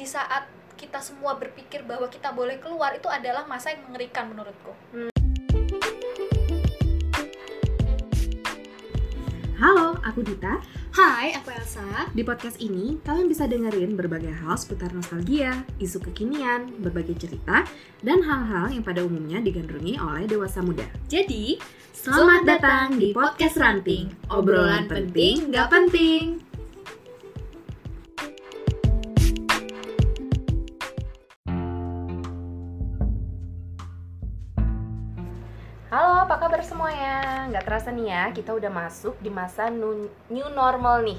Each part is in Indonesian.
di saat kita semua berpikir bahwa kita boleh keluar itu adalah masa yang mengerikan menurutku. Halo, aku Dita. Hai, aku Elsa. Di podcast ini, kalian bisa dengerin berbagai hal seputar nostalgia, isu kekinian, berbagai cerita, dan hal-hal yang pada umumnya digandrungi oleh dewasa muda. Jadi, Selamat datang di Podcast Ranting, obrolan penting gak penting. Halo, semuanya? Nggak terasa nih ya, kita udah masuk di masa new normal nih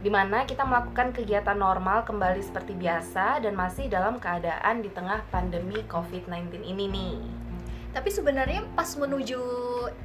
Di mana kita melakukan kegiatan normal kembali seperti biasa Dan masih dalam keadaan di tengah pandemi COVID-19 ini nih tapi sebenarnya pas menuju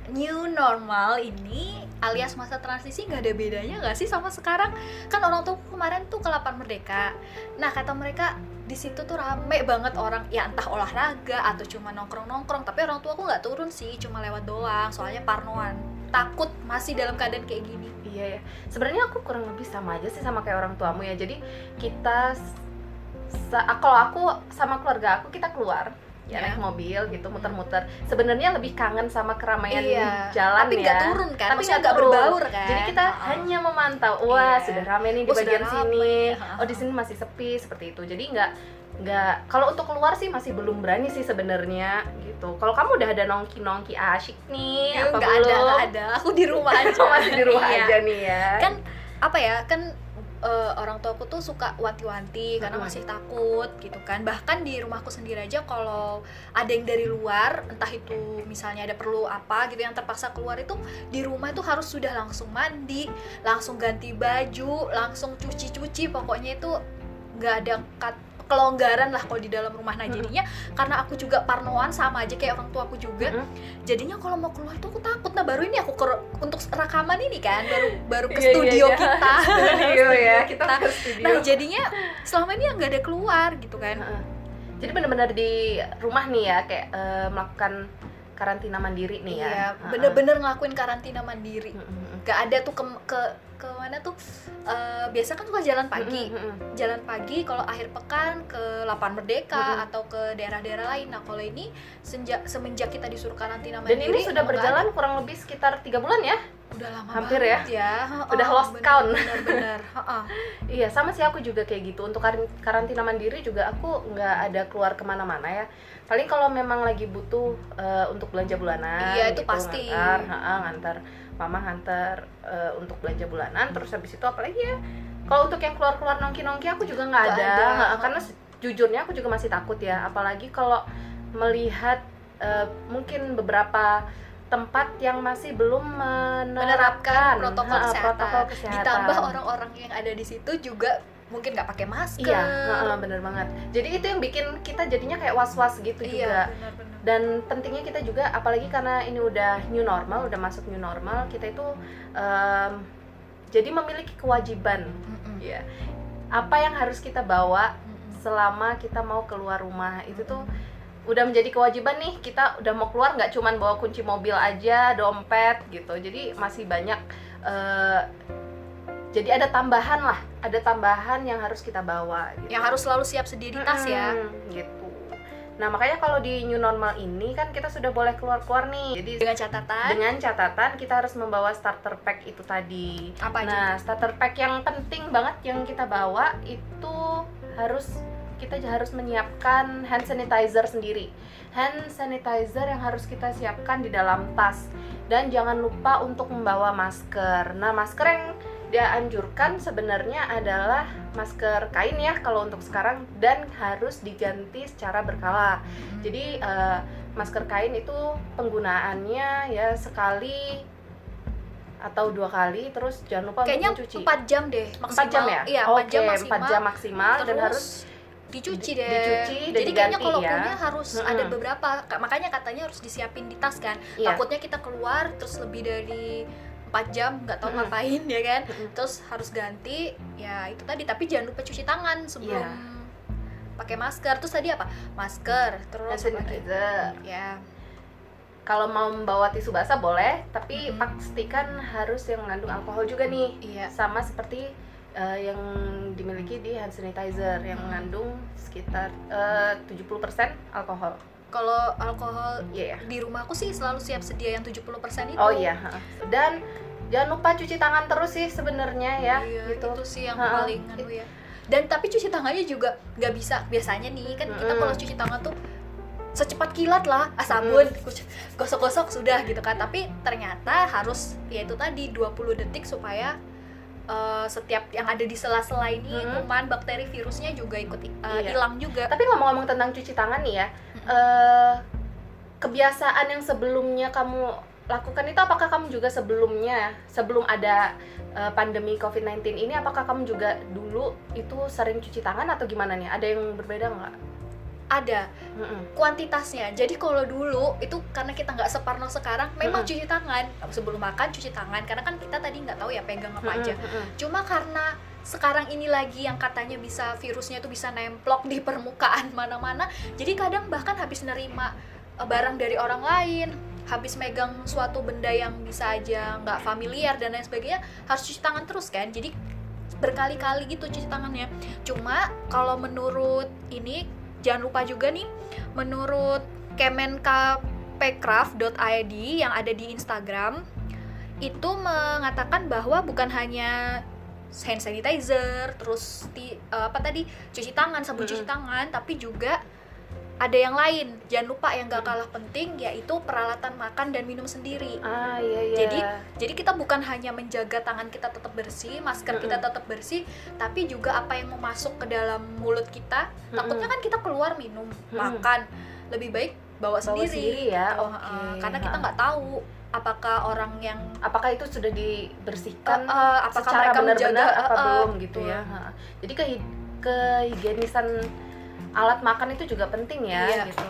new normal ini alias masa transisi nggak ada bedanya nggak sih sama sekarang? Kan orang tua kemarin tuh ke Lapan Merdeka. Nah kata mereka di situ tuh rame banget orang ya entah olahraga atau cuma nongkrong-nongkrong. Tapi orang tua aku nggak turun sih, cuma lewat doang. Soalnya parnoan, takut masih dalam keadaan kayak gini. Iya ya, sebenarnya aku kurang lebih sama aja sih sama kayak orang tuamu ya Jadi kita, kalau aku sama keluarga aku kita keluar ya Ya. naik mobil gitu muter-muter sebenarnya lebih kangen sama keramaian Iya. jalan tapi ya nggak turun kan? Tapi nggak berbaur kan? Jadi kita Heeh. hanya memantau, wah Iya. sudah rame nih di Oh, bagian rame. sini. Ha-ha. Oh di sini masih sepi seperti itu. Jadi nggak nggak kalau untuk keluar sih masih belum berani sih sebenarnya gitu. Kalau kamu udah ada nongki nongki asyik nih, Ya, apa belum? ada ada. Aku di rumah aja. masih di rumah Iya. aja nih ya. kan apa ya kan eh, orang tuaku tuh suka wanti-wanti karena masih takut gitu kan. Bahkan di rumahku sendiri aja kalau ada yang dari luar entah itu misalnya ada perlu apa gitu yang terpaksa keluar itu di rumah itu harus sudah langsung mandi langsung ganti baju langsung cuci-cuci. Pokoknya itu nggak ada kat- kelonggaran lah kalau di dalam rumah nah jadinya karena aku juga parnoan sama aja kayak orang tuaku juga Mm-mm. jadinya kalau mau keluar itu aku takut nah baru ini aku ke- untuk rekaman ini kan baru baru ke studio kita Studio ya, kita kita. ke studio. nah jadinya selama ini nggak ada keluar gitu kan Heeh. Jadi benar-benar di rumah nih ya kayak eh, melakukan karantina mandiri nih ya. iya bener-bener ngelakuin karantina mandiri Mm-mm. Nggak ada tuh ke ke ke mana tuh Eh, biasa kan suka jalan pagi Mm-mm. jalan pagi kalau akhir pekan ke Lapan Merdeka Mm-mm. atau ke daerah-daerah lain nah kalau ini senja, semenjak kita disuruh karantina Dan mandiri ini sudah berjalan kurang lebih sekitar tiga bulan ya? udah lama hampir banget ya, Heeh, Udah lost count. bener-bener heeh. Iya sama sih aku juga kayak gitu. Untuk kar- karantina mandiri juga aku nggak ada keluar ke mana-mana ya. Paling kalau memang lagi butuh eh, untuk belanja bulanan. Iya, itu gitu, pasti. Ngantar, ha-ha, ngantar mama ngantar eh, untuk belanja bulanan. Terus habis itu apalagi ya? Kalau untuk yang keluar-keluar nongki-nongki aku juga nggak ada. ada. Karena jujurnya aku juga masih takut ya. Apalagi kalau melihat eh, mungkin beberapa tempat yang masih belum menerapkan, menerapkan protokol kesehatan. protokol kesehatan. Ditambah orang-orang yang ada di situ juga mungkin nggak pakai masker. Iya, heeh, bener banget. Jadi itu yang bikin kita jadinya kayak was-was gitu juga. Iya, benar-benar. Dan pentingnya kita juga, apalagi karena ini udah new normal, udah masuk new normal, kita itu em, jadi memiliki kewajiban, Mm-mm. ya. Apa yang harus kita bawa selama kita mau keluar rumah itu tuh udah menjadi kewajiban nih. Kita udah mau keluar nggak cuman bawa kunci mobil aja, dompet gitu. Jadi masih banyak. eh, jadi ada tambahan lah, ada tambahan yang harus kita bawa. Gitu. Yang harus selalu siap sedia di tas ya. Mm-mm, gitu. Nah makanya kalau di new normal ini kan kita sudah boleh keluar-keluar nih. Jadi Dengan catatan dengan catatan kita harus membawa starter pack itu tadi. apa aja? Nah starter pack yang penting banget yang kita bawa itu harus kita harus menyiapkan hand sanitizer sendiri. Hand sanitizer yang harus kita siapkan di dalam tas dan jangan lupa untuk membawa masker. Nah masker yang dianjurkan sebenarnya adalah masker kain ya kalau untuk sekarang dan harus diganti secara berkala. Mm-mm. Jadi eh, masker kain itu penggunaannya ya sekali atau dua kali terus jangan lupa kayaknya untuk mencuci. 4 jam deh maksimal. Empat jam ya? Iya, 4 Oke, jam maksimal. empat jam maksimal dan Terus harus dicuci di- deh. dicuci dan Jadi kayaknya kalau ya. punya harus Mm-mm. ada beberapa. Ka- Makanya katanya harus disiapin di tas kan. Iya. Takutnya kita keluar terus lebih dari 4 jam nggak tahu ngapain ya kan. Terus harus ganti ya itu tadi tapi jangan lupa cuci tangan sebelum Iya. pakai masker. Terus tadi apa? Masker, terus sanitizer. Ya, Kalau mau membawa tisu basah boleh, tapi Mm-mm. pastikan harus yang mengandung alkohol juga nih. iya. Sama seperti eh, yang dimiliki di hand sanitizer yang Hmm. mengandung sekitar eh, 70% alkohol. Kalau alkohol Iya. di rumah aku sih selalu siap sedia yang 70% itu. Oh iya. Dan jangan lupa cuci tangan terus sih sebenarnya ya Iya, gitu. itu sih yang paling anu ya. Dan tapi cuci tangannya juga nggak bisa biasanya nih kan kita Mm-mm. kalau cuci tangan tuh secepat kilat lah ah, sabun kuc- gosok-gosok sudah gitu kan tapi ternyata harus ya itu tadi 20 detik supaya eh, setiap yang ada di sela-sela ini Mm-mm. kuman bakteri virusnya juga ikut eh, Iya. hilang juga Tapi ngomong-ngomong tentang cuci tangan nih ya, Mm-mm. eh, kebiasaan yang sebelumnya kamu lakukan itu apakah kamu juga sebelumnya sebelum ada eh, pandemi COVID-19 ini apakah kamu juga dulu itu sering cuci tangan atau gimana nih? Ada yang berbeda nggak? ada Mm-mm. kuantitasnya jadi kalau dulu itu karena kita nggak separno sekarang memang Mm-mm. cuci tangan sebelum makan cuci tangan karena kan kita tadi nggak tahu ya pegang apa aja Mm-mm, mm-mm. cuma karena sekarang ini lagi yang katanya bisa virusnya itu bisa nemplok di permukaan mana-mana jadi kadang bahkan habis nerima eh, barang dari orang lain habis megang suatu benda yang bisa aja nggak familiar dan lain sebagainya harus cuci tangan terus kan? Jadi berkali-kali gitu cuci tangannya. Cuma kalau menurut ini jangan lupa juga nih menurut kemenkpcraft.id yang ada di Instagram itu mengatakan bahwa bukan hanya hand sanitizer terus di eh, apa tadi cuci tangan sabun cuci tangan tapi juga ada yang lain jangan lupa yang gak kalah penting yaitu peralatan makan dan minum sendiri Ah iya iya. Jadi, jadi kita bukan hanya menjaga tangan kita tetap bersih, masker kita tetap bersih, tapi juga apa yang mau masuk ke dalam mulut kita. Takutnya kan kita keluar minum, makan, lebih baik bawa Bawa sendiri. sendiri ya, gitu. oke. Heeh. Karena kita nggak tahu apakah orang yang apakah itu sudah dibersihkan eh, eh, apakah secara mereka menjaga benar-benar apa eh, belum gitu betul. ya. Ha. Jadi ke kehigienisan alat makan itu juga penting ya Iya. gitu.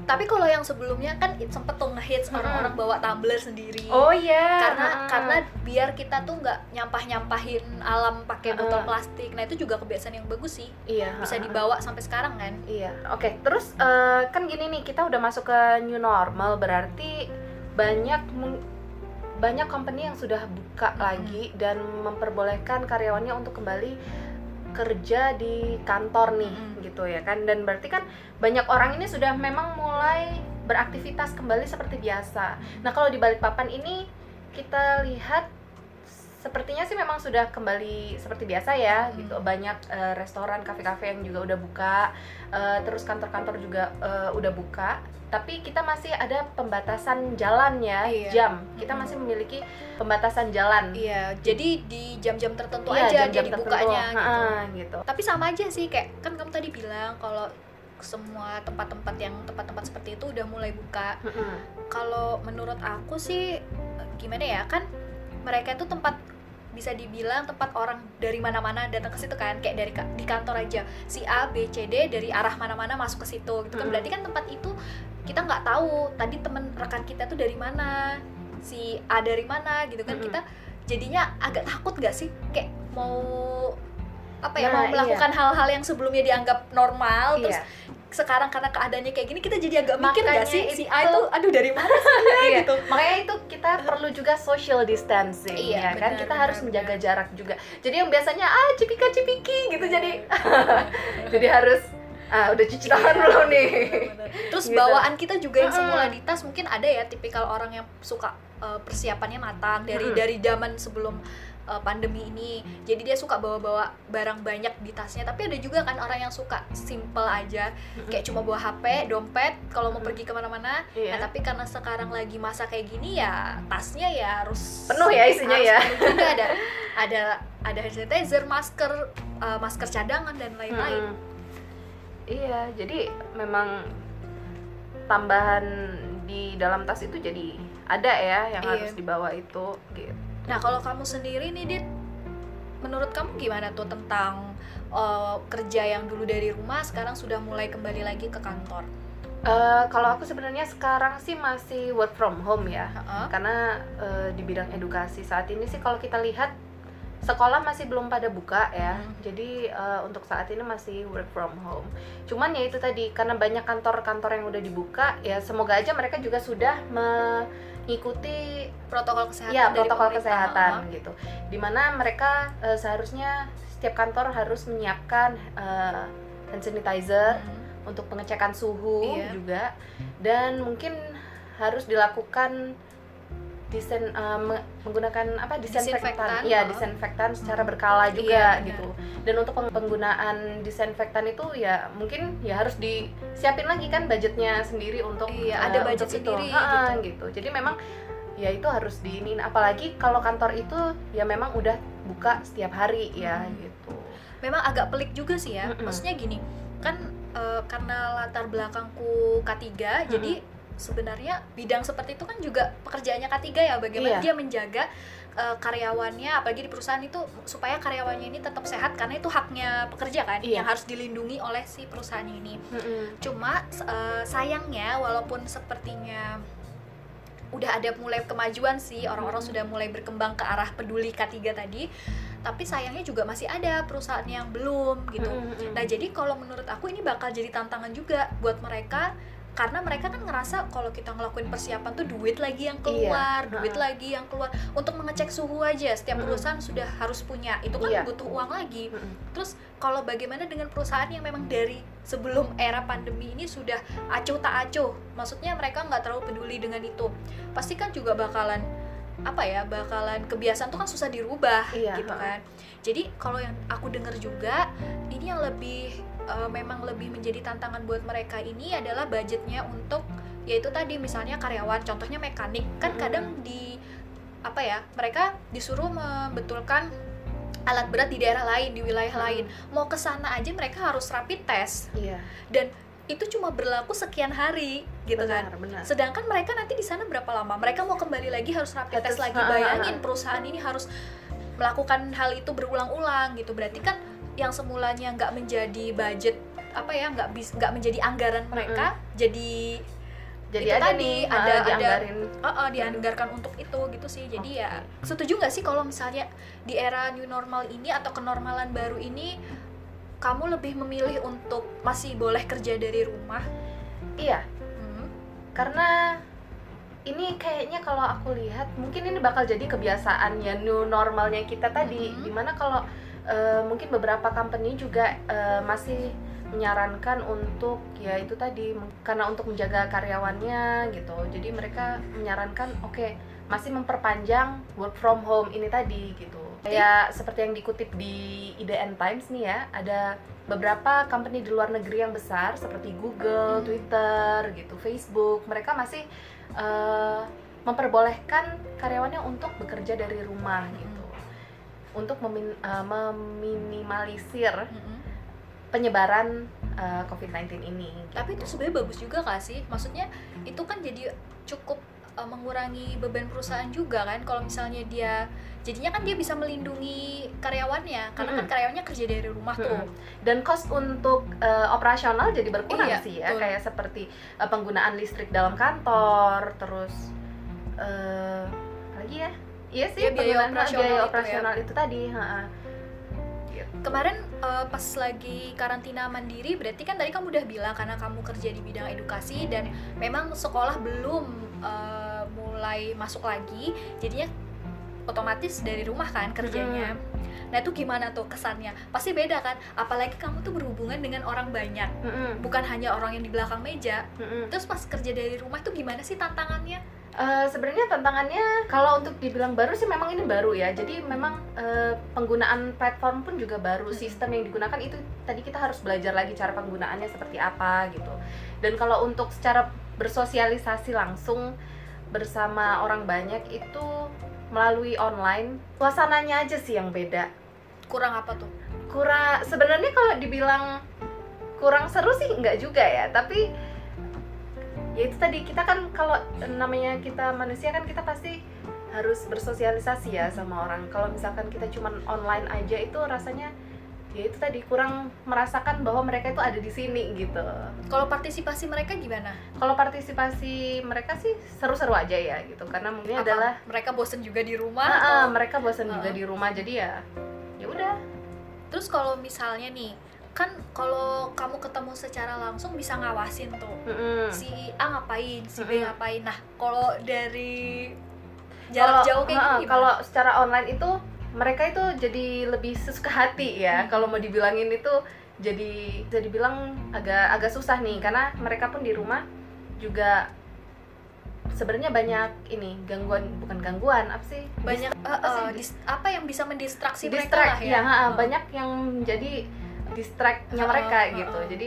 Tapi kalau yang sebelumnya kan sempet tuh ngehits Mm-mm. orang-orang bawa tumbler sendiri. Oh iya. karena ha. karena biar kita tuh nggak nyampah nyampahin alam pakai botol Heeh. plastik nah itu juga kebiasaan yang bagus sih iya bisa dibawa sampai sekarang kan Iya, oke. Terus eh, kan gini nih, kita udah masuk ke new normal, berarti banyak banyak company yang sudah buka lagi dan memperbolehkan karyawannya untuk kembali kerja di kantor nih, Mm-mm. gitu ya kan. Dan berarti kan banyak orang ini sudah memang mulai beraktivitas kembali seperti biasa. Nah, kalau di Balikpapan ini kita lihat sepertinya sih memang sudah kembali seperti biasa ya Hmm. gitu banyak eh, restoran kafe-kafe yang juga udah buka eh, terus kantor-kantor juga eh, udah buka tapi kita masih ada pembatasan jalan ya Iya. jam kita Hmm. masih memiliki pembatasan jalan Iya, jadi di jam-jam tertentu Iya, aja jam-jam dia tertentu. dibukanya gitu. Ha-ha, gitu Tapi sama aja sih kayak kan kamu tadi bilang kalau semua tempat-tempat yang tempat-tempat seperti itu udah mulai buka. Mm-mm. Kalau menurut aku sih gimana ya kan mereka itu tempat bisa dibilang tempat orang dari mana-mana datang ke situ kan kayak dari ka- di kantor aja si A B C D dari arah mana-mana masuk ke situ gitu kan Mm. berarti kan tempat itu kita nggak tahu tadi temen rekan kita tuh dari mana si A dari mana gitu kan Mm-mm. kita jadinya agak takut gak sih kayak mau apa ya Nah, mau iya. melakukan hal-hal yang sebelumnya dianggap normal terus Iya. sekarang karena keadaannya kayak gini kita jadi agak mikir Makanya gak sih si A itu- itu aduh dari mana sih dia?" Iya. gitu makanya itu kita perlu juga social distancing Iya, ya kan benar, kita benar, harus menjaga benar. jarak juga jadi yang biasanya ah cipika cipiki gitu jadi jadi harus ah udah cuci tangan Iya, belum nih bener-bener. Terus Gitu. bawaan kita juga yang semula di tas mungkin ada ya tipikal orang yang suka uh, persiapannya matang dari Mm-mm. dari zaman sebelum uh, pandemi ini. Jadi dia suka bawa-bawa barang banyak di tasnya. Tapi ada juga kan orang yang suka simple aja, kayak cuma bawa HP, dompet kalau mau pergi ke mana-mana. Iya. Nah tapi karena sekarang lagi masa kayak gini ya tasnya ya harus Penuh ya isinya harus ya. penuh juga ada ada ada hand sanitizer, masker, uh, masker cadangan dan lain-lain. Mm-mm. Iya, jadi memang tambahan di dalam tas itu jadi ada ya yang Iya. harus dibawa itu gitu. Nah, kalau kamu sendiri nih, Dit, menurut kamu gimana tuh tentang uh, kerja yang dulu dari rumah sekarang sudah mulai kembali lagi ke kantor? Eh, kalau aku sebenarnya sekarang sih masih work from home ya. Heeh. Karena eh, di bidang edukasi saat ini sih kalau kita lihat sekolah masih belum pada buka ya Hmm. jadi eh, untuk saat ini masih work from home cuman ya itu tadi karena banyak kantor-kantor yang udah dibuka ya semoga aja mereka juga sudah mengikuti protokol kesehatan ya protokol kesehatan gitu di mana mereka eh, seharusnya setiap kantor harus menyiapkan eh, hand sanitizer Hmm. untuk pengecekan suhu Iya. juga dan mungkin harus dilakukan disen me- menggunakan apa Disinfektan, disinfektan ya oh. disinfektan secara berkala Iya, juga benar. gitu dan untuk peng- penggunaan disinfektan itu ya mungkin ya harus disiapin lagi kan budgetnya sendiri untuk Iya, eh, ada budget untuk itu. sendiri gitu. gitu jadi memang ya itu harus diinin apalagi kalau kantor itu ya memang udah buka setiap hari ya Hmm. gitu memang agak pelik juga sih ya Mm-mm. maksudnya gini kan eh, karena latar belakangku K3 Mm-mm. jadi sebenarnya bidang seperti itu kan juga pekerjaannya K3 ya bagaimana Iya. dia menjaga eh, karyawannya apalagi di perusahaan itu supaya karyawannya ini tetap sehat karena itu haknya pekerja kan Iya. yang harus dilindungi oleh si perusahaan ini Mm-mm. cuma eh, sayangnya walaupun sepertinya udah ada mulai kemajuan sih orang-orang Hmm. sudah mulai berkembang ke arah peduli K3 tadi tapi sayangnya juga masih ada perusahaan yang belum gitu nah jadi kalau menurut aku ini bakal jadi tantangan juga buat mereka karena mereka kan ngerasa kalau kita ngelakuin persiapan tuh duit lagi yang keluar, Iya, duit ha-ha. lagi yang keluar untuk mengecek suhu aja setiap perusahaan sudah harus punya itu kan Iya. butuh uang lagi Mm-mm. Terus kalau bagaimana dengan perusahaan yang memang dari sebelum era pandemi ini sudah acuh tak acuh, maksudnya mereka nggak terlalu peduli dengan itu, pasti kan juga bakalan apa ya, bakalan kebiasaan tuh kan susah dirubah Iya, gitu kan. Jadi kalau yang aku dengar juga ini yang lebih eh, memang lebih menjadi tantangan buat mereka ini adalah budgetnya untuk yaitu tadi misalnya karyawan, contohnya mekanik. Kan Mm-mm. kadang di apa ya mereka disuruh membetulkan alat berat di daerah lain di wilayah Mm-mm. lain. Mau ke sana aja mereka harus rapid test. Iya, dan itu cuma berlaku sekian hari gitu kan. benar, benar. sedangkan mereka nanti di sana berapa lama? Mereka mau kembali lagi harus rapid Tes, test lagi. Bayangin perusahaan ini harus melakukan hal itu berulang-ulang gitu. Berarti kan yang semulanya nggak menjadi budget apa ya nggak bis nggak menjadi anggaran mereka jadi Jadi itu ada tadi, nih, ada- ada ada- uh, uh, dianggarkan untuk itu gitu sih jadi Oke. ya setuju nggak sih kalau misalnya di era new normal ini atau kenormalan baru ini kamu lebih memilih untuk masih boleh kerja dari rumah Iya, Hmm. karena ini kayaknya kalau aku lihat mungkin ini bakal jadi kebiasaan ya new normalnya kita tadi Mhm. di mana kalau eh, mungkin beberapa company juga eh, masih menyarankan untuk ya itu tadi karena untuk menjaga karyawannya gitu jadi mereka menyarankan oke masih memperpanjang work from home ini tadi gitu kayak seperti yang dikutip di IDN Times nih ya ada beberapa company di luar negeri yang besar seperti Google. Twitter gitu, Facebook mereka masih eh, memperbolehkan karyawannya untuk bekerja dari rumah gitu untuk memin- eh, meminimalisir Mm-mm. penyebaran eh, COVID-19 ini. tapi itu sebenarnya bagus juga gak sih maksudnya itu kan jadi cukup uh, mengurangi beban perusahaan juga kan kalau misalnya dia jadinya kan dia bisa melindungi karyawannya karena kan Mm-mm. karyawannya kerja dari rumah tuh Mm-mm. Dan cost untuk eh, operasional jadi berkurang Iya, sih ya, betul. kayak seperti eh, penggunaan listrik dalam kantor, terus apa lagi ya? Iya sih, Ya, biaya operasional biaya itu ya. operasional itu tadi. ha-ha. kemarin uh, pas lagi karantina mandiri berarti kan tadi kamu udah bilang karena kamu kerja di bidang edukasi dan memang sekolah belum uh, mulai masuk lagi jadinya otomatis dari rumah kan kerjanya nah itu gimana tuh kesannya pasti beda kan apalagi kamu tuh berhubungan dengan orang banyak Mm-mm, bukan hanya orang yang di belakang meja mm-mm. terus pas kerja dari rumah tuh gimana sih tantangannya Eh, sebenarnya tantangannya kalau untuk dibilang baru sih memang ini baru ya. Jadi memang eh, penggunaan platform pun juga baru. Mm-mm. sistem yang digunakan itu tadi kita harus belajar lagi cara penggunaannya seperti apa gitu. Dan kalau untuk secara bersosialisasi langsung bersama orang banyak itu melalui online suasananya aja sih yang beda. Kurang apa tuh? Kurang sebenarnya kalau dibilang kurang seru sih enggak juga ya. Tapi ya itu tadi kita kan kalau namanya kita manusia kan kita pasti harus bersosialisasi ya sama orang kalau misalkan kita cuman online aja itu rasanya ya itu tadi kurang merasakan bahwa mereka itu ada di sini gitu Kalau partisipasi mereka gimana? kalau partisipasi mereka sih seru-seru aja ya gitu karena mungkin Apa adalah mereka bosen juga di rumah Ah, ah, atau mereka bosan juga Ah. di rumah jadi ya ya udah terus kalau misalnya nih kan kalau kamu ketemu secara langsung bisa ngawasin tuh Mm-mm. si A ngapain, si B ngapain. Nah, kalau dari jarak Kalau- jauh kayak gini gimana? kalau secara online itu mereka itu jadi lebih sesuka hati ya Hmm. kalau mau dibilangin itu jadi jadi bilang agak agak susah nih karena mereka pun di rumah juga sebenarnya banyak ini gangguan bukan gangguan apa sih banyak Dis- eh, apa sih? dis- apa yang bisa mendistraksi mereka distract lah ya, ya. Oh. banyak yang jadi distractnya Oh, mereka oh, gitu oh. jadi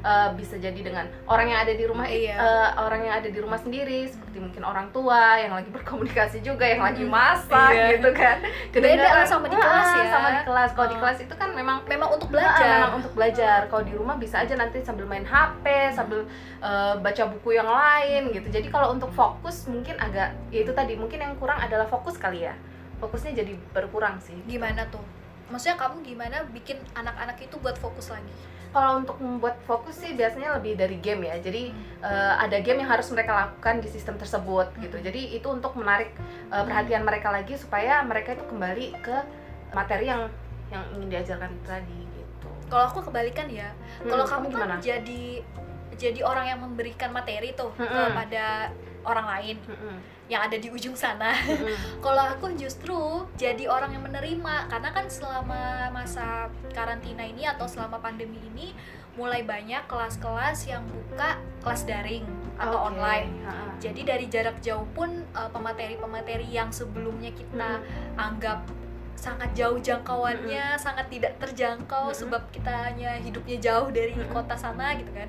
eh, bisa jadi dengan orang yang ada di rumah Iya. eh, orang yang ada di rumah sendiri seperti mungkin orang tua yang lagi berkomunikasi juga yang lagi masak iya. gitu kan Beda lah sama di Ah, kelas ya. sama di kelas kalau di Oh. kelas itu kan memang memang untuk Ah, belajar. memang untuk belajar kalau di rumah bisa aja nanti sambil main HP sambil eh, baca buku yang lain gitu jadi kalau untuk fokus mungkin agak ya itu tadi mungkin yang kurang adalah fokus kali ya fokusnya jadi berkurang sih Gimana tuh? Maksudnya kamu gimana bikin anak-anak itu buat fokus lagi? kalau untuk membuat fokus sih biasanya lebih dari game ya jadi eh, ada game yang harus mereka lakukan di sistem tersebut gitu Hmm. jadi itu untuk menarik eh, perhatian mereka lagi supaya mereka itu kembali ke materi yang yang ingin diajarkan tadi gitu Kalau aku kebalikan ya. Hmm, Kalau kamu gimana kan jadi jadi orang yang memberikan materi tuh Mm-mm. kepada orang lain Mm-mm, yang ada di ujung sana. mm-mm. Kalau aku justru jadi orang yang menerima karena kan selama masa karantina ini atau selama pandemi ini mulai banyak kelas-kelas yang buka kelas daring atau Oke, online. ha-ha. Jadi dari jarak jauh pun eh, pemateri-pemateri yang sebelumnya kita anggap sangat jauh jangkauannya, sangat tidak terjangkau Mm-mm. sebab kita hanya hidupnya jauh dari Mm-mm. kota sana gitu kan.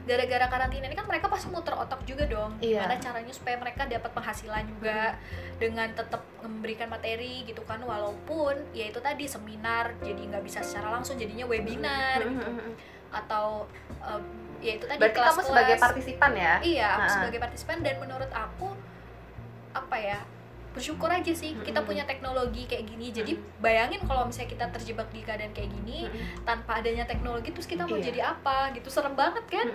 Gara-gara karantina ini kan mereka pasti muter otak juga dong. Iya. Gimana caranya supaya mereka dapat penghasilan juga dengan tetap memberikan materi gitu kan walaupun ya itu tadi seminar jadi nggak bisa secara langsung jadinya webinar gitu. Mm-mm. atau eh, ya itu tadi berarti kamu kelas-kelas. sebagai partisipan ya Iya, aku Ha-ha. sebagai partisipan dan menurut aku apa ya bersyukur aja sih kita punya teknologi kayak gini. Jadi bayangin kalau misalnya kita terjebak di keadaan kayak gini tanpa adanya teknologi terus kita mau Iya. jadi apa gitu serem banget kan?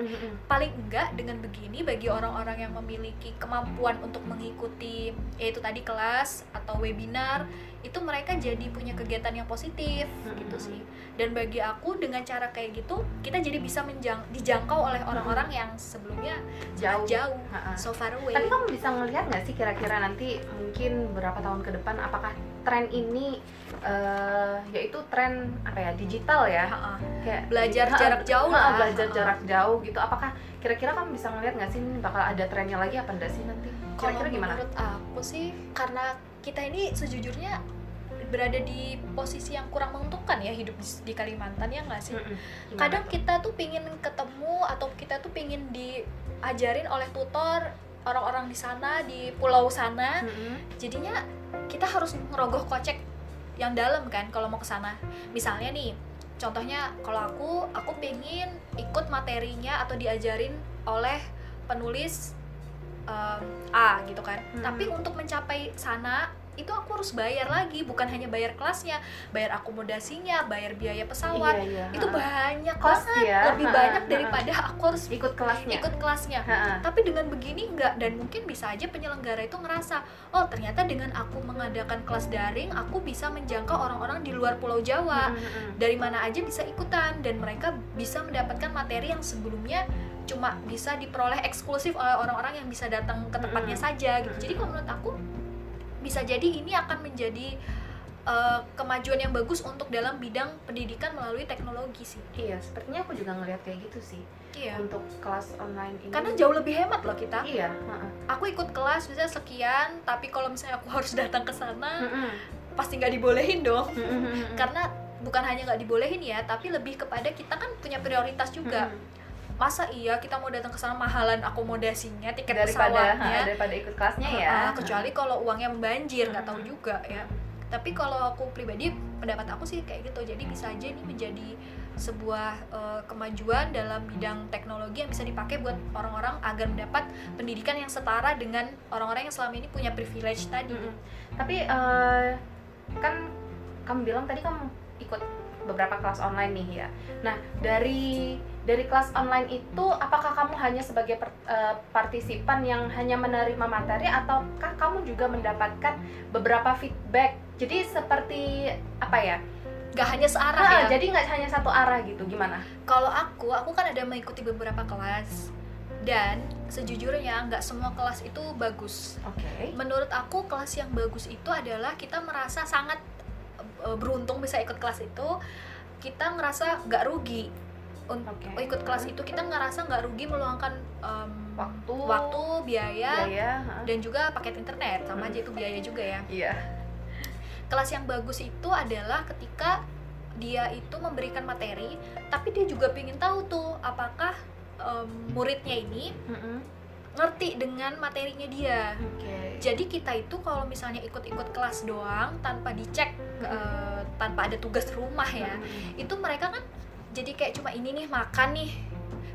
Paling enggak dengan begini bagi orang-orang yang memiliki kemampuan untuk mengikuti yaitu tadi kelas atau webinar itu mereka jadi punya kegiatan yang positif gitu Mm-mm. sih. Dan bagi aku dengan cara kayak gitu kita jadi bisa menjang dijangkau oleh orang-orang yang sebelumnya jauh jauh Ha-ha. so far away. Tapi kamu bisa ngelihat nggak sih kira-kira nanti mungkin beberapa tahun ke depan apakah tren ini eh, yaitu tren apa ya digital ya Ha-ha. kayak Belajar Ha, jarak jauh lah. belajar Ha. jarak jauh gitu apakah kira-kira kamu bisa ngelihat nggak sih ini bakal ada trennya lagi apa enggak sih nanti kira-kira gimana menurut aku sih karena kita ini sejujurnya berada di posisi yang kurang menguntungkan ya hidup di, di Kalimantan ya nggak sih? Gimana Kadang kita tuh pingin ketemu atau kita tuh pingin diajarin oleh tutor orang-orang di sana di pulau sana. Jadinya kita harus ngerogoh kocek yang dalam kan kalau mau ke sana. Misalnya nih contohnya kalau aku aku pengen ikut materinya atau diajarin oleh penulis em, A gitu kan Hmm. tapi untuk mencapai sana itu aku harus bayar lagi bukan hanya bayar kelasnya bayar akomodasinya bayar biaya pesawat iya, iya. itu Ha. banyak Cost banget ya. lebih Ha, banyak ha, daripada aku harus ikut kelasnya ikut kelasnya Ha-ha. tapi dengan begini enggak dan mungkin bisa aja penyelenggara itu ngerasa oh ternyata dengan aku mengadakan kelas daring aku bisa menjangkau orang-orang di luar pulau Jawa Mm-mm. dari mana aja bisa ikutan dan mereka bisa mendapatkan materi yang sebelumnya cuma bisa diperoleh eksklusif oleh orang-orang yang bisa datang ke tempatnya Mm-mm. saja gitu. Jadi kalau menurut aku bisa jadi ini akan menjadi eh, kemajuan yang bagus untuk dalam bidang pendidikan melalui teknologi sih. Iya sepertinya aku juga ngelihat kayak gitu sih. Iya. Untuk kelas online ini. Karena jauh lebih hemat loh kita. Iya aku ikut kelas bisa sekian tapi kalau misalnya aku harus datang ke sana Mm-mm. pasti nggak dibolehin dong. Mm-mm. karena bukan hanya nggak dibolehin ya tapi lebih kepada kita kan punya prioritas juga. Mm-mm. Masa iya kita mau datang ke sana mahalan akomodasinya tiket daripada ha, pesawatnya? daripada ikut kelasnya ya. Ah, kecuali kalau uangnya membanjir nggak tahu juga ya. Tapi kalau aku pribadi pendapat aku sih kayak gitu. Jadi bisa aja ini menjadi sebuah eh, kemajuan dalam bidang teknologi yang bisa dipakai buat orang-orang agar mendapat pendidikan yang setara dengan orang-orang yang selama ini punya privilege tadi. Mm-mm. tapi eh, kan kamu bilang tadi kamu ikut beberapa kelas online nih ya. Nah, dari dari kelas online itu apakah kamu hanya sebagai per, uh, partisipan yang hanya menerima materi ataukah kamu juga mendapatkan beberapa feedback? Jadi seperti apa ya? Gak hanya searah Nah, ya. jadi nggak hanya satu arah gitu. Gimana? Kalau aku, aku kan ada mengikuti beberapa kelas dan sejujurnya nggak semua kelas itu bagus. Oke. Menurut aku kelas yang bagus itu adalah kita merasa sangat eh, beruntung bisa ikut kelas itu. Kita ngerasa nggak rugi untuk Oke. ikut kelas itu kita ngerasa nggak rugi meluangkan em, Waktu, waktu, biaya, biaya, dan juga paket internet sama Hmm. aja itu biaya juga ya. Iya. kelas yang bagus itu adalah ketika dia itu memberikan materi tapi dia juga ingin tahu tuh apakah em, muridnya ini Mm-mm. ngerti dengan materinya dia Oke. jadi kita itu kalau misalnya ikut-ikut kelas doang tanpa dicek eh, tanpa ada tugas rumah ya Mm-mm. itu mereka kan jadi kayak cuma ini nih makan nih.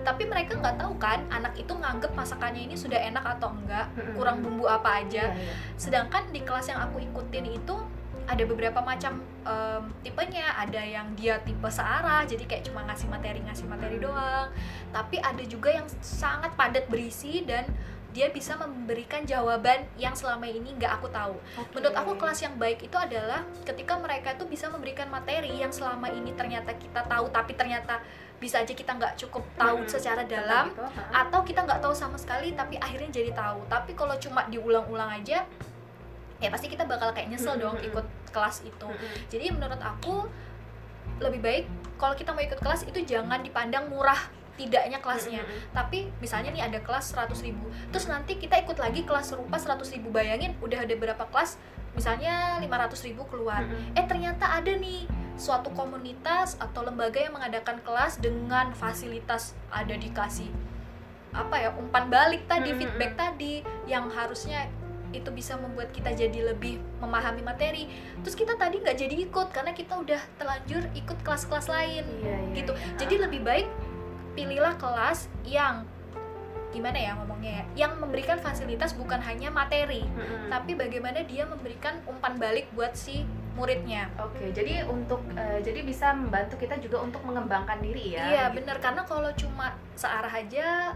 Tapi mereka nggak tahu kan anak itu nganggep masakannya ini sudah enak atau enggak kurang bumbu apa aja. Iya, iya. sedangkan di kelas yang aku ikutin itu ada beberapa macam em, tipenya. Ada yang dia tipe searah jadi kayak cuma ngasih materi ngasih materi doang. Tapi ada juga yang sangat padat berisi dan dia bisa memberikan jawaban yang selama ini nggak aku tahu Oke. menurut aku kelas yang baik itu adalah ketika mereka tuh bisa memberikan materi yang selama ini ternyata kita tahu tapi ternyata bisa aja kita nggak cukup tahu Mm-mm. secara dalam gitu, ha? atau kita nggak tahu sama sekali tapi akhirnya jadi tahu tapi kalau cuma diulang-ulang aja ya pasti kita bakal kayak nyesel dong Mm-mm. ikut kelas itu Mm-mm. jadi menurut aku lebih baik kalau kita mau ikut kelas itu jangan dipandang murah tidaknya kelasnya Mm-mm. tapi misalnya nih ada kelas 100.000 ribu terus nanti kita ikut lagi kelas serupa 100.000 ribu bayangin udah ada berapa kelas misalnya 500.000 ribu keluar Mm-mm. eh ternyata ada nih suatu komunitas atau lembaga yang mengadakan kelas dengan fasilitas ada dikasih apa ya umpan balik tadi Mm-mm. feedback tadi yang harusnya itu bisa membuat kita jadi lebih memahami materi terus kita tadi nggak jadi ikut karena kita udah terlanjur ikut kelas-kelas lain Iya, iya, gitu iya. jadi lebih baik pilihlah kelas yang gimana ya ngomongnya ya yang memberikan fasilitas bukan hanya materi Mm-mm. tapi bagaimana dia memberikan umpan balik buat si muridnya Oke, jadi untuk eh, jadi bisa membantu kita juga untuk mengembangkan diri ya. iya gitu. bener karena kalau cuma searah aja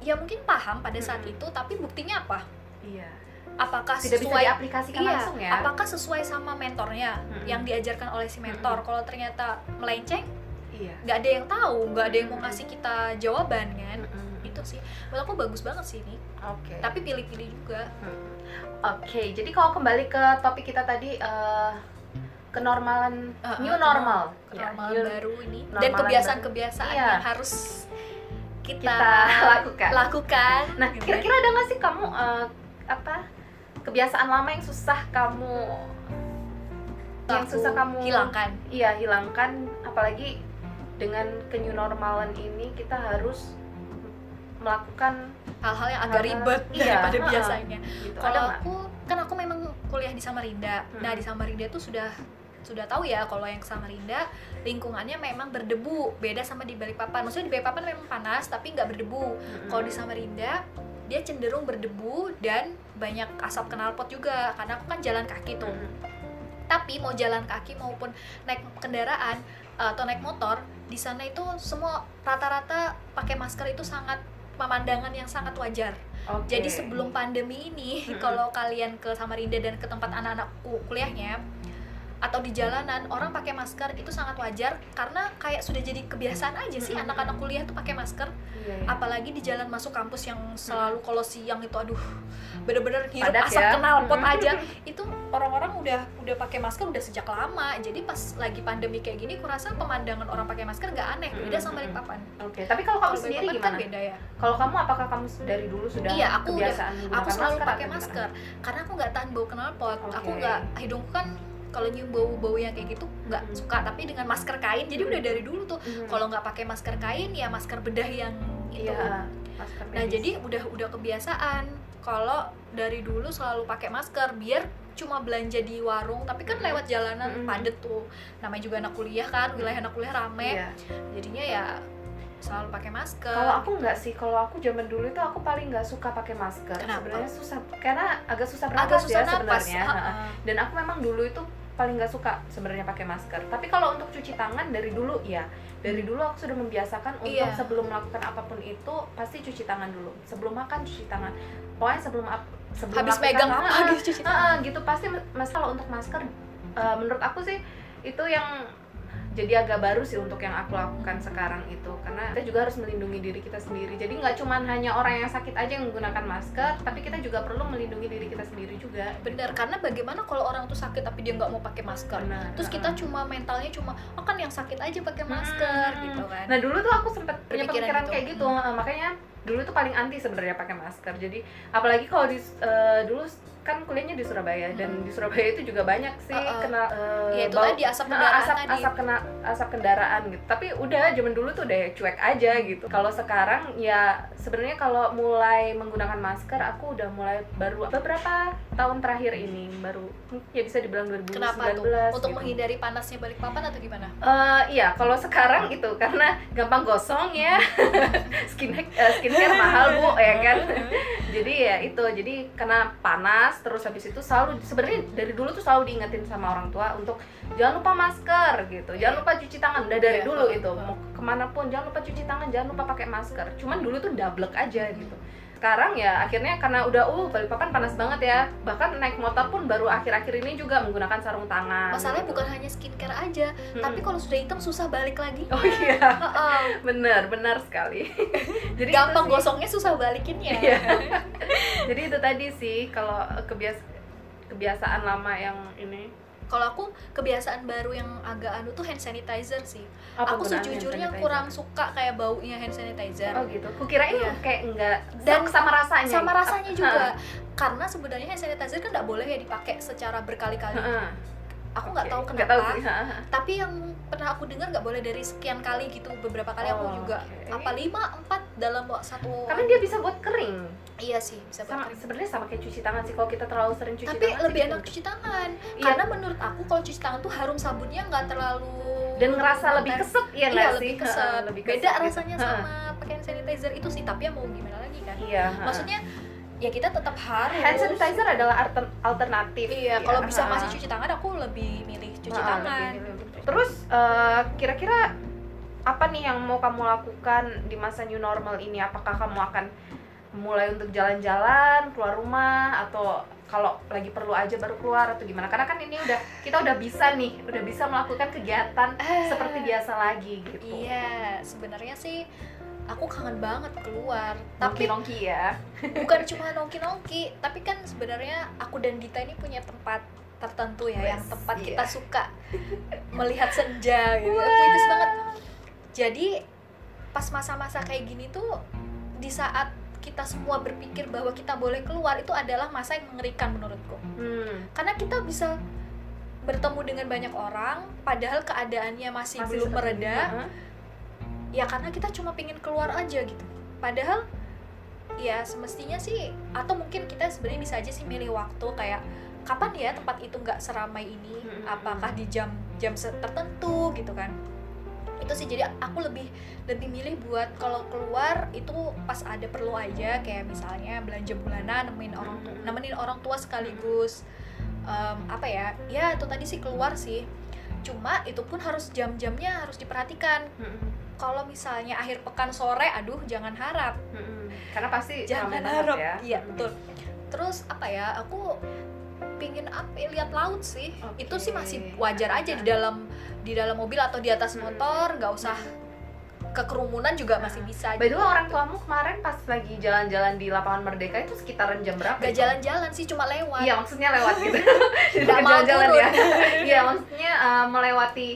ya mungkin paham pada saat itu tapi buktinya apa Iya. apakah Tidak sesuai diaplikasikan iya langsung ya. apakah sesuai sama mentornya Mm-mm. yang diajarkan oleh si mentor kalau ternyata melenceng Iya. nggak ada yang tahu nggak ada yang mau ngasih kita jawaban kan Mm-mm. itu sih menurut aku bagus banget sih ini Oke. tapi pilih-pilih juga Oke, jadi kalau kembali ke topik kita tadi eh, kenormalan Uh, new uh, normal, Ya, normal new- baru ini dan kebiasaan-kebiasaan Iya. yang harus kita, kita lakukan. lakukan Nah, gitu ya. kira-kira ada nggak sih kamu eh, apa kebiasaan lama yang susah kamu yang susah kamu hilangkan Iya, hilangkan apalagi dengan ke new normalan ini kita harus melakukan hal-hal yang agak ribet iya, daripada uh-uh. biasanya gitu. kalau aku kan aku memang kuliah di Samarinda Hmm. nah di Samarinda tuh sudah sudah tahu ya kalau yang Samarinda lingkungannya memang berdebu beda sama di Balikpapan maksudnya di Balikpapan memang panas tapi nggak berdebu Mm-mm. kalau di Samarinda dia cenderung berdebu dan banyak asap knalpot juga karena aku kan jalan kaki tuh Mm-mm. tapi mau jalan kaki maupun naik kendaraan uh, atau naik motor di sana itu semua rata-rata pakai masker itu sangat pemandangan yang sangat wajar. Oke. Jadi sebelum pandemi ini Mm-mm. kalau kalian ke Samarinda dan ke tempat anak-anak ku- kuliahnya atau di jalanan orang pakai masker itu sangat wajar karena kayak sudah jadi kebiasaan aja sih Mm-mm. anak-anak kuliah tuh pakai masker Iya, iya. apalagi di jalan masuk kampus yang selalu kalau siang itu aduh bener-bener hirup Padat asap ya. knalpot Mm. aja itu orang-orang udah udah pakai masker udah sejak lama. Jadi pas lagi pandemi kayak gini kurasa pemandangan orang pakai masker nggak aneh. Beda sama Mm. Balikpapan Oke, tapi kalau kamu Kalau sendiri kan gimana? beda ya. Kalau kamu apakah kamu dari dulu sudah Iya, aku udah- aku selalu pakai masker. Karena aku nggak tahan bau knalpot. Aku Oke. nggak hidungku kan kalau nyium bau-bau yang kayak gitu nggak Mm. suka tapi dengan masker kain. Jadi udah dari dulu tuh Mhm. kalau nggak pakai masker kain ya masker bedah yang itu. Iya, masker Nah jadi udah udah kebiasaan. Kalau dari dulu selalu pakai masker biar cuma belanja di warung tapi kan lewat jalanan Mm-mm. padet tuh namanya juga anak kuliah kan wilayah anak kuliah rame Iya. jadinya ya selalu pakai masker Kalau aku nggak sih, kalau aku zaman dulu itu aku paling nggak suka pakai masker. Kenapa? Sebenarnya susah, karena agak susah agak bernafas susah ya sebenarnya. Dan aku memang dulu itu paling nggak suka sebenarnya pakai masker. Tapi kalau untuk cuci tangan dari dulu ya, dari dulu aku sudah membiasakan untuk Iya. sebelum melakukan apa pun itu pasti cuci tangan dulu. Sebelum makan cuci tangan. Pokoknya sebelum ap- sebelum habis megang Ah, apa gitu cuci tangan ah, gitu pasti mas kalau untuk masker eh, menurut aku sih itu yang jadi agak baru sih untuk yang aku lakukan sekarang itu karena kita juga harus melindungi diri kita sendiri jadi nggak cuma hanya orang yang sakit aja yang menggunakan masker tapi kita juga perlu melindungi diri kita sendiri juga bener karena bagaimana kalau orang tuh sakit tapi dia nggak mau pakai masker Benar. terus kita cuma mentalnya cuma oh kan yang sakit aja pakai masker Hmm. gitu kan Nah dulu tuh aku sempet punya pemikiran gitu. kayak gitu, Nah, makanya dulu tuh paling anti sebenarnya pakai masker. Jadi apalagi kalau di eh, dulu kan kuliahnya di Surabaya dan Hmm. di Surabaya itu juga banyak sih Uh-uh. kena eh, ya itu bau- tadi asap Nah, kendaraan asap tadi asap kena asap kendaraan gitu. Tapi udah zaman dulu tuh udah cuek aja gitu. Kalau sekarang ya sebenarnya kalau mulai menggunakan masker aku udah mulai baru beberapa tahun terakhir ini baru ya bisa dibilang 2019 kenapa tuh untuk gitu. menghindari panasnya balik papan atau gimana Eh, iya, kalau sekarang itu karena gampang gosong ya, skin eh, skincare mahal bu, ya kan. jadi ya itu, jadi kena panas, terus habis itu selalu sebenarnya dari dulu tuh selalu diingetin sama orang tua untuk jangan lupa masker gitu, jangan lupa cuci tangan. Udah dari Iya, dulu itu, mau ke mana pun jangan lupa cuci tangan, jangan lupa pakai masker. Cuman dulu tuh dablek aja gitu. Sekarang ya akhirnya karena udah uh Balikpapan panas banget ya, bahkan naik motor pun baru akhir-akhir ini juga menggunakan sarung tangan. masalahnya gitu. bukan hanya skincare aja Mm-mm. tapi kalau sudah hitam susah balik lagi Oh iya, Heeh. benar, benar sekali. Jadi gampang gosongnya susah balikinnya Iya. Jadi itu tadi sih kalau kebias kebiasaan lama yang ini. Kalau aku kebiasaan baru yang agak anu tuh hand sanitizer sih Apa aku sejujurnya kurang suka kayak baunya hand sanitizer Oh gitu. Kukirain Iya. kayak enggak Dan sama rasanya. sama rasanya juga karena sebenarnya hand sanitizer kan nggak boleh ya dipakai secara berkali-kali. Aku nggak Oke. tahu kenapa tahu sih. Tapi yang pernah aku dengar nggak boleh dari sekian kali gitu beberapa kali aku Oh, juga oke. apa lima empat dalam wa- satu Karena dia bisa buat kering. iya sih bisa Sama buat kering. sebenarnya sama kayak cuci tangan sih. Kalau kita terlalu sering cuci tapi tangan lebih gitu. enak cuci tangan Iya. karena menurut aku kalau cuci tangan tuh harum sabunnya nggak terlalu dan ngerasa lebih keset ya iya nggak sih? lebih lebih beda gitu. rasanya sama pakai hand sanitizer itu sih tapi ya mau gimana lagi kan Iya. maksudnya ya kita tetap harus hand sanitizer adalah alter- alternatif. iya kalau bisa Heeh. masih cuci tangan aku lebih milih cuci Nah, tangan lebih- lebih- Terus eh, kira-kira apa nih yang mau kamu lakukan di masa new normal ini? Apakah kamu akan mulai untuk jalan-jalan keluar rumah atau kalau lagi perlu aja baru keluar atau gimana? Karena kan ini udah kita udah bisa nih, udah bisa melakukan kegiatan seperti biasa lagi gitu. iya sebenarnya sih aku kangen banget keluar tapi Nongki-nongki ya. bukan cuma nongki-nongki tapi kan sebenarnya aku dan Dita ini punya tempat tertentu ya yang Wes, tempat iya. kita suka melihat senja gitu puitis banget jadi pas masa-masa kayak gini tuh di saat kita semua berpikir bahwa kita boleh keluar itu adalah masa yang mengerikan menurutku Hmm. karena kita bisa bertemu dengan banyak orang padahal keadaannya masih, belum seperti mereda heeh. Ya karena kita cuma pengen keluar aja gitu. Padahal ya semestinya sih atau mungkin kita sebenarnya bisa aja sih milih waktu kayak kapan ya tempat itu nggak seramai ini? Mm-mm. apakah di jam jam tertentu gitu kan? Itu sih jadi aku lebih lebih milih buat kalau keluar itu pas ada perlu aja. Kayak misalnya belanja bulanan nemenin orang tua Mm-mm. nemenin orang tua sekaligus em, apa ya? Ya itu tadi sih keluar sih. Cuma itu pun harus jam-jamnya harus diperhatikan. Mm-mm. Kalau misalnya akhir pekan sore aduh jangan harap Mm-mm. Karena pasti jangan harap ya. iya Mm-mm. betul terus apa ya aku pingin apa ya, lihat laut sih Oke. itu sih masih wajar aja di dalam di dalam mobil atau di atas motor nggak usah ke kerumunan juga masih bisa By the way juga. orang tuamu kemarin pas lagi jalan-jalan di lapangan Merdeka itu sekitaran jam berapa? itu? jalan-jalan sih cuma lewat Iya maksudnya lewat gitu. Mau jalan-jalan ya. Iya maksudnya uh, melewati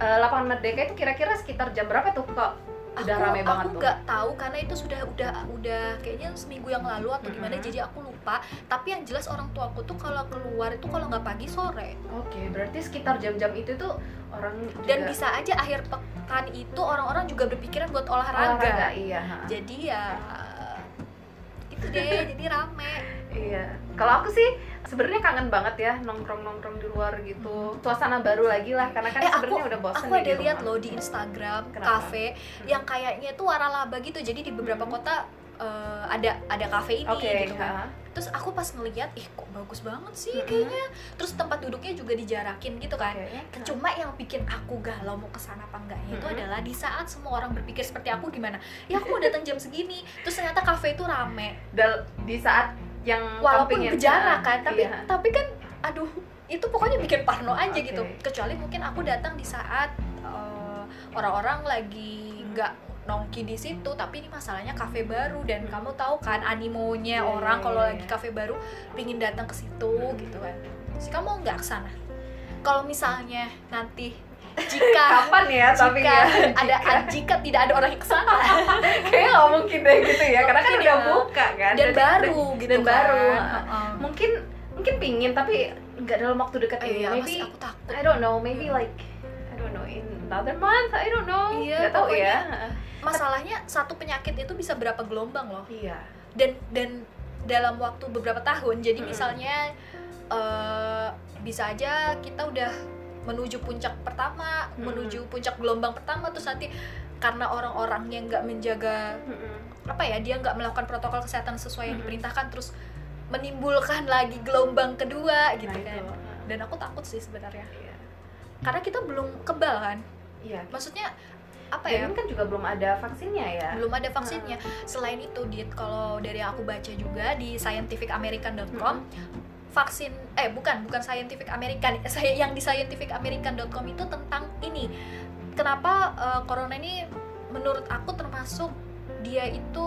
uh, lapangan Merdeka itu kira-kira sekitar jam berapa tuh kok? Udah aku, rame banget aku tuh. nggak tahu karena itu sudah udah udah kayaknya seminggu yang lalu atau gimana Mm-mm. jadi aku lupa tapi yang jelas orang tuaku tuh kalau keluar itu kalau nggak pagi sore Oke, berarti sekitar jam-jam itu tuh orang dan juga bisa aja akhir pekan itu orang-orang juga berpikiran buat olahraga, olahraga, iya. ha. jadi ya itu deh jadi rame Iya. Kalau aku sih sebenarnya kangen banget ya nongkrong-nongkrong di luar gitu. Suasana baru lagi lah karena kan eh sebenarnya udah bosan aku nih ada lihat loh di Instagram Kenapa? cafe yang kayaknya itu waralaba gitu jadi di beberapa Hmm. kota eh, ada ada kafe ini Oke, gitu kan ha. terus aku pas ngeliat ih kok bagus banget sih Mm-mm. kayaknya terus tempat duduknya juga dijarakin gitu kan Oke. cuma yang bikin aku galau mau ke sana apa enggaknya itu Mm-mm. adalah di saat semua orang berpikir seperti aku gimana ya aku mau datang jam segini terus ternyata kafe itu rame Dal- di saat yang walaupun Ah, kan tapi iya. tapi kan aduh itu pokoknya bikin parno aja Oke. gitu kecuali mungkin aku datang di saat eh, orang-orang lagi Hmm. nggak nongki di situ tapi ini masalahnya kafe baru dan Hmm. kamu tahu kan animonya Iya, orang iya, kalau iya, lagi kafe baru pingin datang ke situ Hmm. gitu kan si kamu nggak ke sana kalau misalnya nanti jika kapan ya tapi jika ya? ada jika. tidak ada orang yang ke sana. Kayaknya nggak mungkin deh gitu ya karena kan Mungkin udah ya. buka kan dan baru gitu dan kan. baru Heeh. mungkin mungkin pingin tapi nggak dalam waktu dekat ini. Iya maybe aku takut. I don't know maybe like I don't know in another month I don't know. Iya, nggak tahu ya. masalahnya satu penyakit itu bisa berapa gelombang loh. Iya. Dan dan dalam waktu beberapa tahun jadi Mm-mm. misalnya eh, bisa aja kita udah menuju puncak pertama Mm-mm. menuju puncak gelombang pertama terus nanti karena orang-orangnya nggak menjaga apa ya dia nggak melakukan protokol kesehatan sesuai yang Mm-mm. diperintahkan terus menimbulkan lagi gelombang kedua gitu Nah, kan. Itu. dan aku takut sih sebenarnya. Iya. karena kita belum kebal kan? Iya. Maksudnya apa dan ya? ini kan juga belum ada vaksinnya ya? Belum ada vaksinnya. Selain itu dit kalau dari yang aku baca juga di scientificamerican.com vaksin eh bukan bukan scientific American saya yang di scientificamerican.com itu tentang ini. Kenapa eh, corona ini menurut aku termasuk dia itu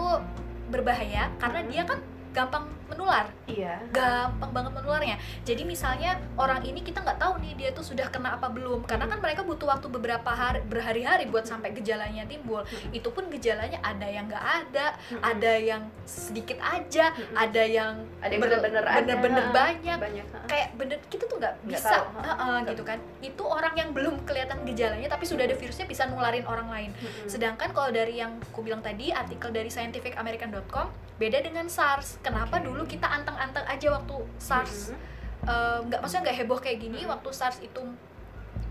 berbahaya? Karena dia kan gampang menular iya gampang banget menularnya. Jadi misalnya orang ini kita nggak tahu nih dia tuh sudah kena apa belum, karena kan mereka butuh waktu beberapa hari berhari-hari buat sampai gejalanya timbul. Itu pun gejalanya ada yang nggak ada, ada yang sedikit aja, ada yang ada yang bener-bener ada. bener-bener banyak. banyak. Kayak bener kita tuh nggak bisa, tahu. Heeh, Nggak- gitu kan. Itu orang yang belum kelihatan gejalanya tapi sudah ada virusnya bisa nularin orang lain. Sedangkan kalau dari yang aku bilang tadi, artikel dari scientificamerican.com beda dengan SARS. Kenapa dulu kita anteng-anteng aja waktu SARS Mm-mm. eh, nggak maksudnya nggak heboh kayak gini waktu SARS itu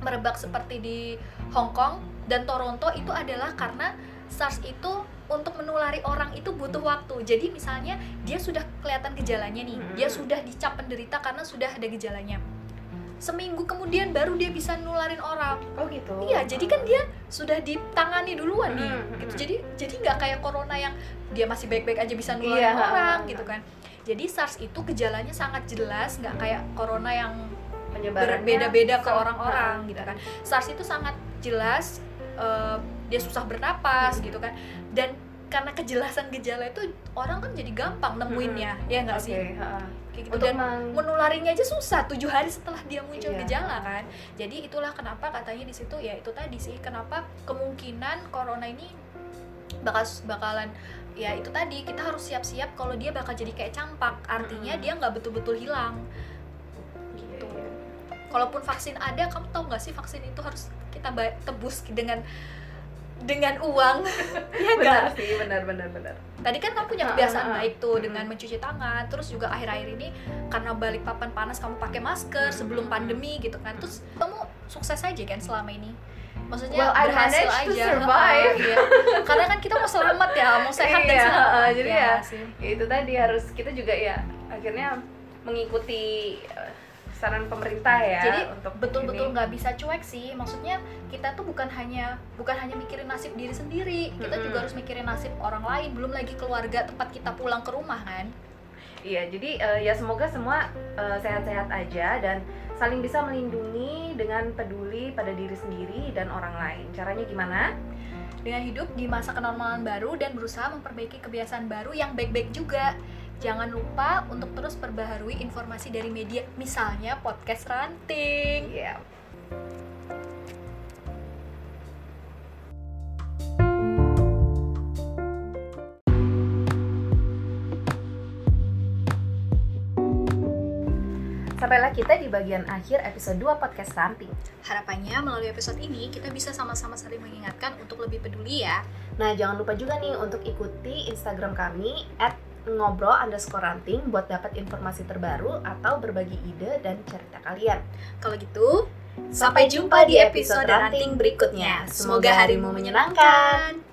merebak seperti di Hong Kong dan Toronto itu adalah karena SARS itu untuk menulari orang itu butuh waktu. Jadi misalnya dia sudah kelihatan gejalanya nih, dia Hmm. sudah dicap penderita karena sudah ada gejalanya. Seminggu kemudian baru dia bisa nularin orang. oh gitu Iya, jadi kan dia sudah ditangani duluan nih. Hmm, Gitu. hmm. Jadi jadi nggak kayak corona yang dia masih baik-baik aja bisa nularin Iya, orang gitu kan. Jadi SARS itu gejalanya sangat jelas, nggak kayak corona yang berbeda-beda ke orang-orang gitu kan. SARS itu sangat jelas eh, dia susah bernapas Hmm. gitu kan. Dan karena kejelasan gejala itu orang kan jadi gampang nemuinnya, ya nggak Oke, sih? ha. Kayak gitu untuk dan menularinya aja susah tujuh hari setelah dia muncul Iya. gejala kan jadi itulah kenapa katanya di situ ya itu tadi sih kenapa kemungkinan corona ini bakal bakalan ya itu tadi kita harus siap-siap kalau dia bakal jadi kayak campak artinya dia nggak betul-betul hilang Iya, gitu. iya. kalaupun vaksin ada kamu tahu nggak sih vaksin itu harus kita tebus dengan dengan uang ya benar sih benar benar benar tadi kan kamu punya Ha, kebiasaan ha. baik tuh dengan mencuci tangan terus juga akhir-akhir ini karena balik papan panas kamu pakai masker sebelum pandemi gitu kan terus kamu sukses aja kan selama ini maksudnya Well, I berhasil to aja survive. Ha, iya. karena kan kita mau selamat ya mau sehat dan Iya, selamat ha, jadi Iya ya. sih. ya itu tadi harus kita juga ya akhirnya mengikuti eh, saran pemerintah ya Jadi, untuk betul-betul nggak bisa cuek sih maksudnya kita tuh bukan hanya bukan hanya mikirin nasib diri sendiri kita Mm-mm. juga harus mikirin nasib orang lain belum lagi keluarga tempat kita pulang ke rumah kan Iya, jadi eh, ya semoga semua eh, sehat-sehat aja dan saling bisa melindungi dengan peduli pada diri sendiri dan orang lain. Caranya gimana? dengan hidup di masa kenormalan baru dan berusaha memperbaiki kebiasaan baru yang baik-baik juga. Jangan lupa untuk terus perbaharui informasi dari media, misalnya podcast ranting. Iya. Sampailah kita di bagian akhir episode 2 podcast Ranting. Harapannya melalui episode ini kita bisa sama-sama saling mengingatkan untuk lebih peduli ya. Nah, jangan lupa juga nih untuk ikuti Instagram kami at ngobrol underscore ranting buat dapat informasi terbaru atau berbagi ide dan cerita kalian. Kalau gitu, sampai jumpa di episode ranting berikutnya. Semoga harimu menyenangkan.